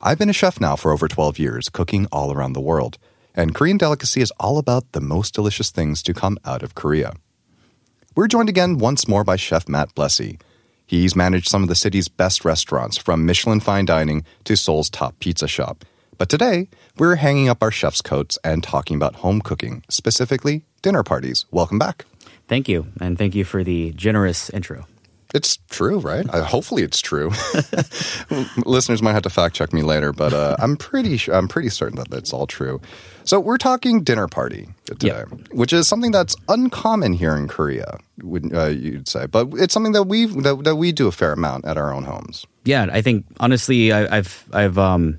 I've been a chef now for over 12 years, cooking all around the world. And Korean Delicacy is all about the most delicious things to come out of Korea. We're joined again once more by Chef Matt Blessy. He's managed some of the city's best restaurants, from Michelin Fine Dining to Seoul's top pizza shop. But today, we're hanging up our chef's coats and talking about home cooking, specifically dinner parties. Welcome back. Thank you, and thank you for the generous intro. It's true, right? Uh, hopefully, it's true. Listeners might have to fact check me later, but uh, I'm pretty sure, I'm pretty certain that it's all true. So we're talking dinner party today, Yeah. which is something that's uncommon here in Korea. Would uh, you'd say, but it's something that we that, that we do a fair amount at our own homes. Yeah, I think honestly, I, I've I've um,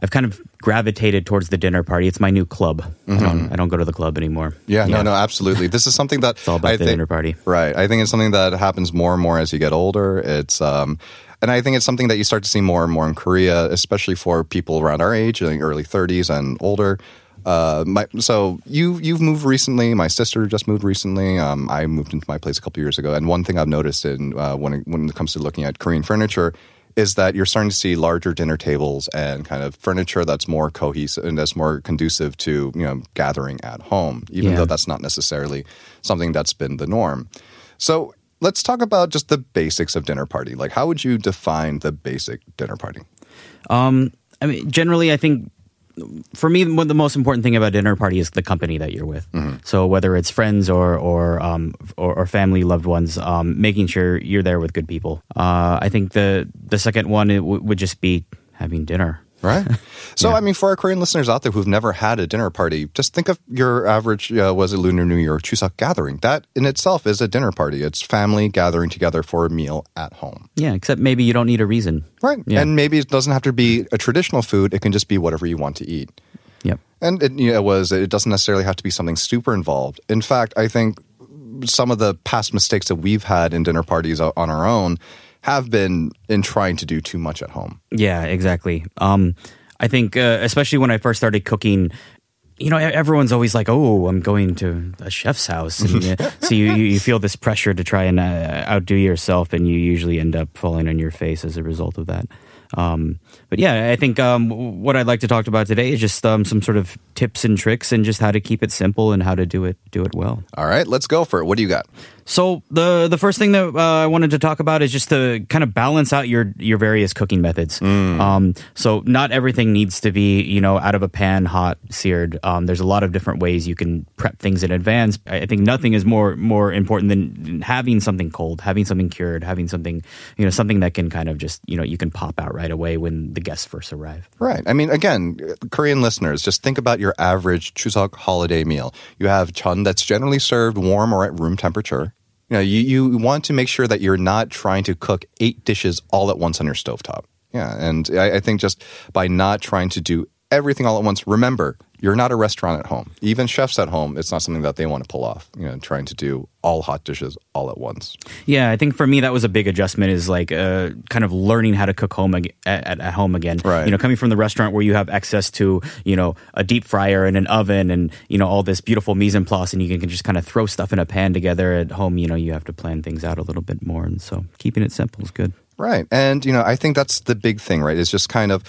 I've kind of gravitated towards the dinner party. It's my new club. I don't I don't go to the club anymore. Mm-hmm. Yeah, no, no, absolutely. This is something that It's all about I the think, dinner party. Right. I think it's something that happens more and more as you get older. It's um and I think it's something that you start to see more and more in Korea, especially for people around our age, like early 30s and older. Uh, my, so you you've moved recently. My sister just moved recently. Um, I moved into my place a couple years ago, and one thing I've noticed in uh, when it, when it comes to looking at Korean furniture is that you're starting to see larger dinner tables and kind of furniture that's more cohesive and that's more conducive to you know gathering at home, even Yeah. though that's not necessarily something that's been the norm. So let's talk about just the basics of dinner party. Like, how would you define the basic dinner party? Um, I mean, generally, I think for me, the most important thing about dinner party is the company that you're with. So whether it's friends or or um or, or family, loved ones, um, making sure you're there with good people. Uh, I think the the second one it w- would just be having dinner. Right. So, I mean, for our Korean listeners out there who've never had a dinner party, just think of your average, uh, was it Lunar New Year or Chuseok gathering? That in itself is a dinner party. It's family gathering together for a meal at home. Yeah, except maybe you don't need a reason. Right. Yeah. And maybe it doesn't have to be a traditional food. It can just be whatever you want to eat. Yep. And it, you know, it was, it doesn't necessarily have to be something super involved. In fact, I think some of the past mistakes that we've had in dinner parties on our own have been in trying to do too much at home. Yeah, exactly. Um, I think, uh, especially when I first started cooking, you know, everyone's always like, "Oh, I'm going to a chef's house," and, uh, so you, you you feel this pressure to try and uh, outdo yourself, and you usually end up falling on your face as a result of that. Um, but yeah, I think um, what I'd like to talk about today is just um, some sort of tips and tricks, and just how to keep it simple and how to do it do it well. All right, let's go for it. What do you got? So the the first thing that uh, I wanted to talk about is just to kind of balance out your your various cooking methods. Um, so not everything needs to be you know out of a pan, hot, seared. Um, there's a lot of different ways you can prep things in advance. I I think nothing is more more important than having something cold, having something cured, having something you know something that can kind of just you know you can pop out right away when the guests first arrive. Right. I mean, again, Korean listeners, just think about your average Chuseok holiday meal. You have chun that's generally served warm or at room temperature. You know, you, you want to make sure that you're not trying to cook eight dishes all at once on your stovetop. Yeah. And I, I think just by not trying to do everything all at once, remember, you're not a restaurant at home. Even chefs at home, it's not something that they want to pull off, you know, trying to do all hot dishes all at once. Yeah, I think for me that was a big adjustment. Is like uh, kind of learning how to cook home ag- at, at home again. Right. You know, coming from the restaurant where you have access to you know a deep fryer and an oven and you know all this beautiful mise en place, and you can, can just kind of throw stuff in a pan together. At home, you know, you have to plan things out a little bit more, and so keeping it simple is good. Right. And, you know, I think that's the big thing, right? Is just kind of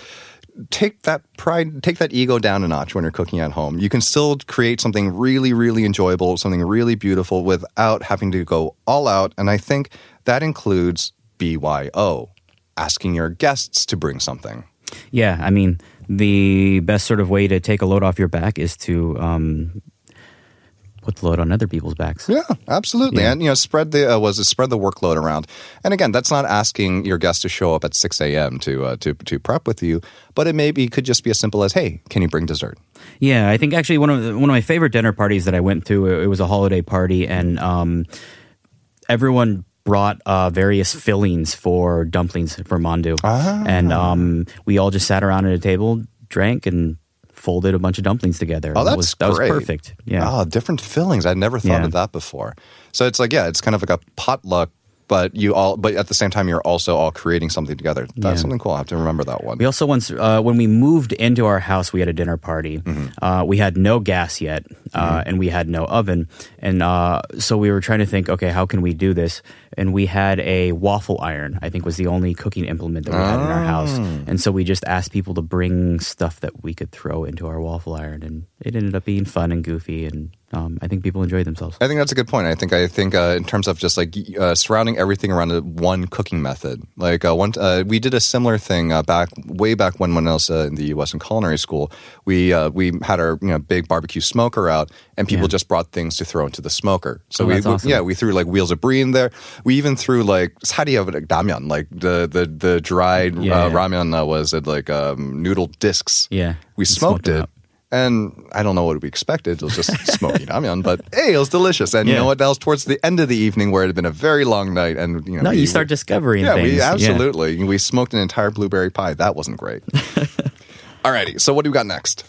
take that pride, take that ego down a notch when you're cooking at home. You can still create something really, really enjoyable, something really beautiful without having to go all out. And I think that includes BYO, asking your guests to bring something. Yeah, I mean the best sort of way to take a load off your back is to um, put the load on other people's backs. Yeah, absolutely. Yeah. And, you know, spread the, uh, was it spread the workload around. And again, that's not asking your guest to show up at 6 a.m. to, uh, to, to prep with you, but it maybe could just be as simple as, hey, can you bring dessert? Yeah, I think actually one of the, one of my favorite dinner parties that I went to it, it was a holiday party and um, everyone brought uh, various fillings for dumplings for mandu, Ah. and um, we all just sat around at a table. drank and folded a bunch of dumplings together. Oh, that that's was that great. was perfect. Yeah. Oh, different fillings. I'd never thought Yeah. of that before. So it's like, yeah, it's kind of like a potluck, but you all, but at the same time, you're also all creating something together. That's Yeah. something cool. I have to remember that one. We also once, uh, when we moved into our house, we had a dinner party. Mm-hmm. Uh, we had no gas yet, uh, and we had no oven, and uh, so we were trying to think, okay, how can we do this? And we had a waffle iron. I think was the only cooking implement that we had in our house, Ah. and so we just asked people to bring stuff that we could throw into our waffle iron, and it ended up being fun and goofy, and um, I think people enjoyed themselves. I think that's a good point. I think I think uh, in terms of just like uh, surrounding everything around a one cooking method. Like uh, one, uh, we did a similar thing uh, back way back when when I was uh, in the U.S. in culinary school. We uh, we had our you know big barbecue smoker out, and people Yeah. just brought things to throw into the smoker. So Oh, we, that's we- yeah we threw like wheels of brie in there. We even threw like how do like ramyeon, like the the the dried Yeah, uh, yeah. ramen uh, was it like um, noodle discs. Yeah, we smoked smoked, it it. And I don't know what we expected. It was just smoky ramyun, but hey, it was delicious. And you know what? That was towards the end of the evening where it had been a very long night. And you know, No, we- you start discovering yeah, things. we Yeah. absolutely. We smoked an entire blueberry pie. That wasn't great. Alrighty, so what do we got next?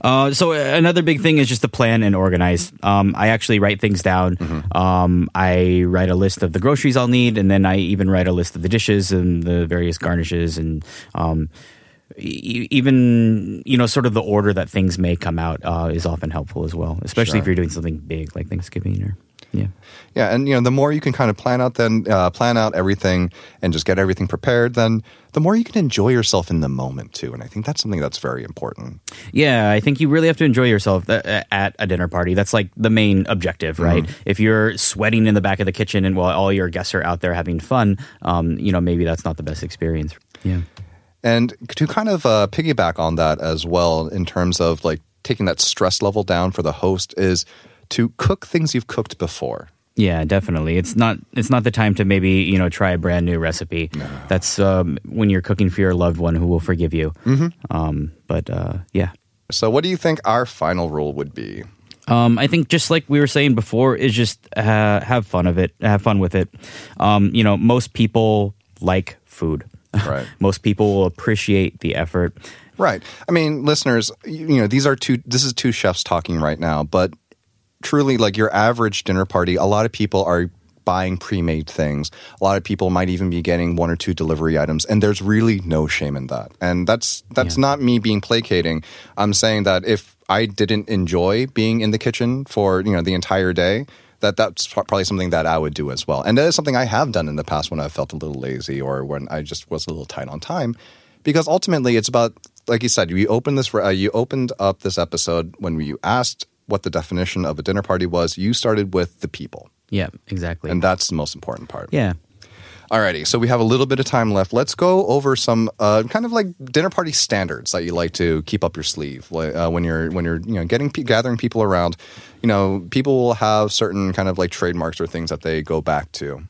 Uh, so another big thing is just to plan and organize. Um, I actually write things down. Um, I write a list of the groceries I'll need, and then I even write a list of the dishes and the various garnishes, and um, e- even you know, sort of the order that things may come out uh, is often helpful as well, especially if you're doing something big like Thanksgiving or yeah. Yeah, and you know, the more you can kind of plan out, then uh, plan out everything and just get everything prepared, then the more you can enjoy yourself in the moment too. And I think that's something that's very important. Yeah, I think you really have to enjoy yourself uh, at a dinner party. That's like the main objective, right? If you're sweating in the back of the kitchen and while all your guests are out there having fun, um, you know, maybe that's not the best experience. Yeah. And to kind of uh, piggyback on that as well, in terms of like taking that stress level down for the host, is to cook things you've cooked before. Yeah, definitely. It's not it's not the time to maybe, you know, try a brand new recipe. That's um, when you're cooking for your loved one who will forgive you. Mm-hmm. Um, but uh, yeah. So, what do you think our final rule would be? Um, I think just like we were saying before, is just uh, have fun of it, have fun with it. Um, you know, most people like food. Right. most people will appreciate the effort. Right. I mean, listeners, you know, these are two, this is two chefs talking right now, but truly, like your average dinner party, a lot of people are buying pre-made things. A lot of people might even be getting one or two delivery items, and there's really no shame in that. And that's that's not me being placating. I'm saying that if I didn't enjoy being in the kitchen for you know the entire day. That that's probably something that I would do as well, and that is something I have done in the past when I felt a little lazy or when I just was a little tight on time, because ultimately it's about like you said, you opened this uh, you opened up this episode when you asked what the definition of a dinner party was. You started with the people. Yeah, exactly. And that's the most important part. yeah. Alrighty, so we have a little bit of time left. Let's go over some uh, kind of like dinner party standards that you like to keep up your sleeve uh, when you're when you're you know getting gathering people around. You know, people will have certain kind of like trademarks or things that they go back to.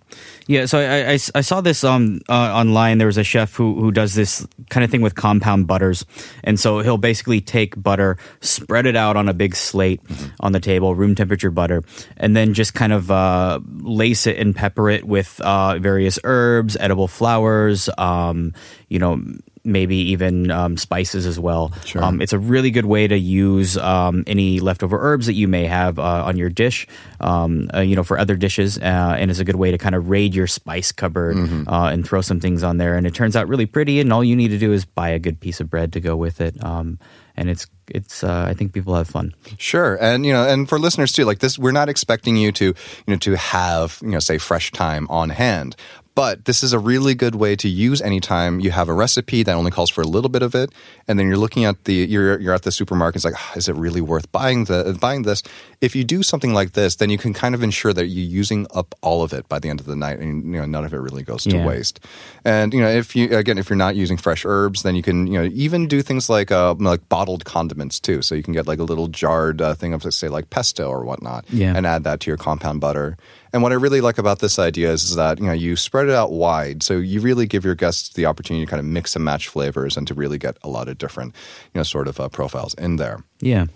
Yeah, so I, I, I saw this um, uh, online. There was a chef who, who does this kind of thing with compound butters. And so he'll basically take butter, spread it out on a big slate on the table, room temperature butter, and then just kind of uh, lace it and pepper it with uh, various herbs, edible flowers, um, you know, maybe even um, spices as well. Sure. Um, it's a really good way to use um, any leftover herbs that you may have uh, on your dish, um, uh, you know, for other dishes, uh, and it's a good way to kind of raid your spice cupboard uh, and throw some things on there. And it turns out really pretty, and all you need to do is buy a good piece of bread to go with it. Um, and it's it's uh, I think people have fun. Sure, and you know, and for listeners too, like this, we're not expecting you to, you know, to have, you know, say fresh thyme on hand. But this is a really good way to use anytime you have a recipe that only calls for a little bit of it, and then you're looking at the you're you're at the supermarket. It's like, "Ah, is it really worth buying the buying this? If you do something like this, then you can kind of ensure that you're using up all of it by the end of the night, and you know none of it really goes to Yeah. waste. And you know, if you again, if you're not using fresh herbs, then you can you know even do things like uh, like bottled condiments too. So you can get like a little jarred uh, thing of say like pesto or whatnot, Yeah. and add that to your compound butter. And what I really like about this idea is, is that you know you spread it out wide, so you really give your guests the opportunity to kind of mix and match flavors and to really get a lot of different you know sort of uh, profiles in there. Yeah.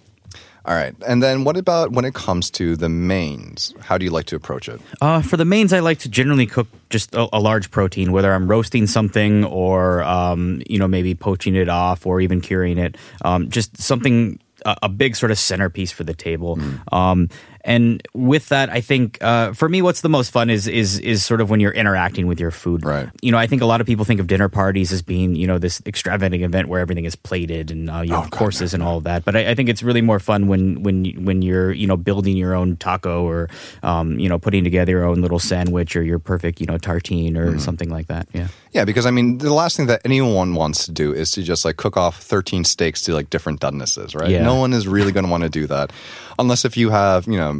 All right. And then what about when it comes to the mains? How do you like to approach it? Uh, for the mains, I like to generally cook just a, a large protein, whether I'm roasting something or um, you know maybe poaching it off or even curing it. Um, just something a, a big sort of centerpiece for the table. Mm. Um, and with that, I think uh, for me, what's the most fun is is is sort of when you're interacting with your food. Right. You know, I think a lot of people think of dinner parties as being you know this extravagant event where everything is plated and uh, you Oh, have God, courses and all of that. But I, I think it's really more fun when when when you're you know building your own taco or um, you know putting together your own little sandwich or your perfect you know tartine or Mm-hmm. something like that. Yeah. Yeah, because I mean, the last thing that anyone wants to do is to just like cook off 13 steaks to like different donenesses, right? Yeah. No one is really going to want to do that unless if you have, you know,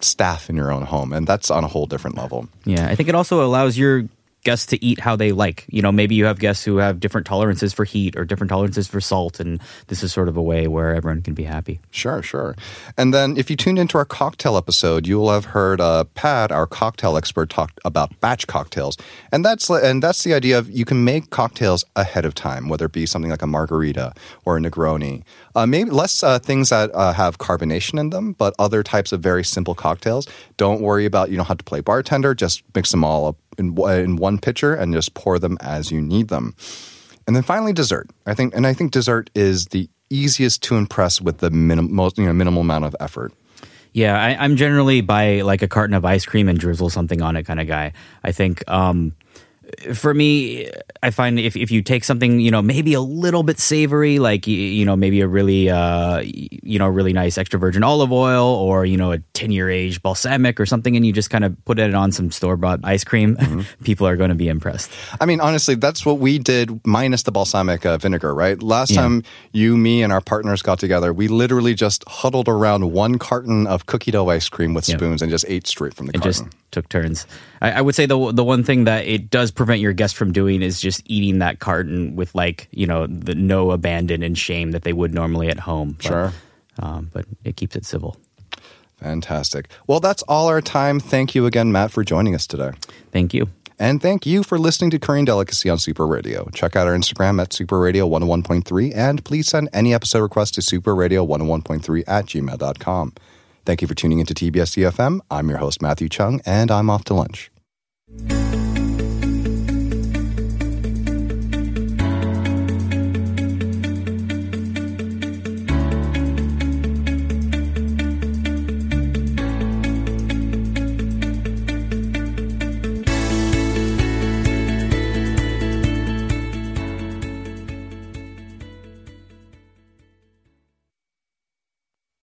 staff in your own home, and that's on a whole different level. Yeah, I think it also allows your guests to eat how they like. You know, maybe you have guests who have different tolerances for heat or different tolerances for salt, and this is sort of a way where everyone can be happy. Sure, sure. And then if you tuned into our cocktail episode, you will have heard uh, Pat, our cocktail expert, talk about batch cocktails, and that's and that's the idea of you can make cocktails ahead of time, whether it be something like a margarita or a Negroni. Uh, maybe less uh, things that uh, have carbonation in them, but other types of very simple cocktails. Don't worry about you don't have to play bartender. Just mix them all up in, in one pitcher and just pour them as you need them. And then finally, dessert. I think, and I think dessert is the easiest to impress with the minim, most you know, minimal amount of effort. Yeah, I, I'm generally buy like a carton of ice cream and drizzle something on it kind of guy. I think um, for me, I find if, if you take something, you know, maybe a little bit savory, like, y- you know, maybe a really, uh, you know, really nice extra virgin olive oil or, you know, a 10 year age balsamic or something, and you just kind of put it on some store bought ice cream, people are going to be impressed. I mean, honestly, that's what we did, minus the balsamic uh, vinegar, right? Last Yeah. time you, me, and our partners got together, we literally just huddled around one carton of cookie dough ice cream with Yeah. spoons and just ate straight from the and carton. just took turns. I, I would say the the one thing that it does prevent your guests from doing is just eating that carton with like you know the no abandon and shame that they would normally at home. But, Sure. um, but it keeps it civil. Fantastic. Well, that's all our time. Thank you again, Matt, for joining us today. Thank you. And thank you for listening to Korean Delicacy on Super Radio. Check out our Instagram at Super Radio 101.3 and please send any episode requests to superradio101.3 at gmail.com. Thank you for tuning into TBS EFM. I'm your host, Matthew Chung, and I'm off to lunch.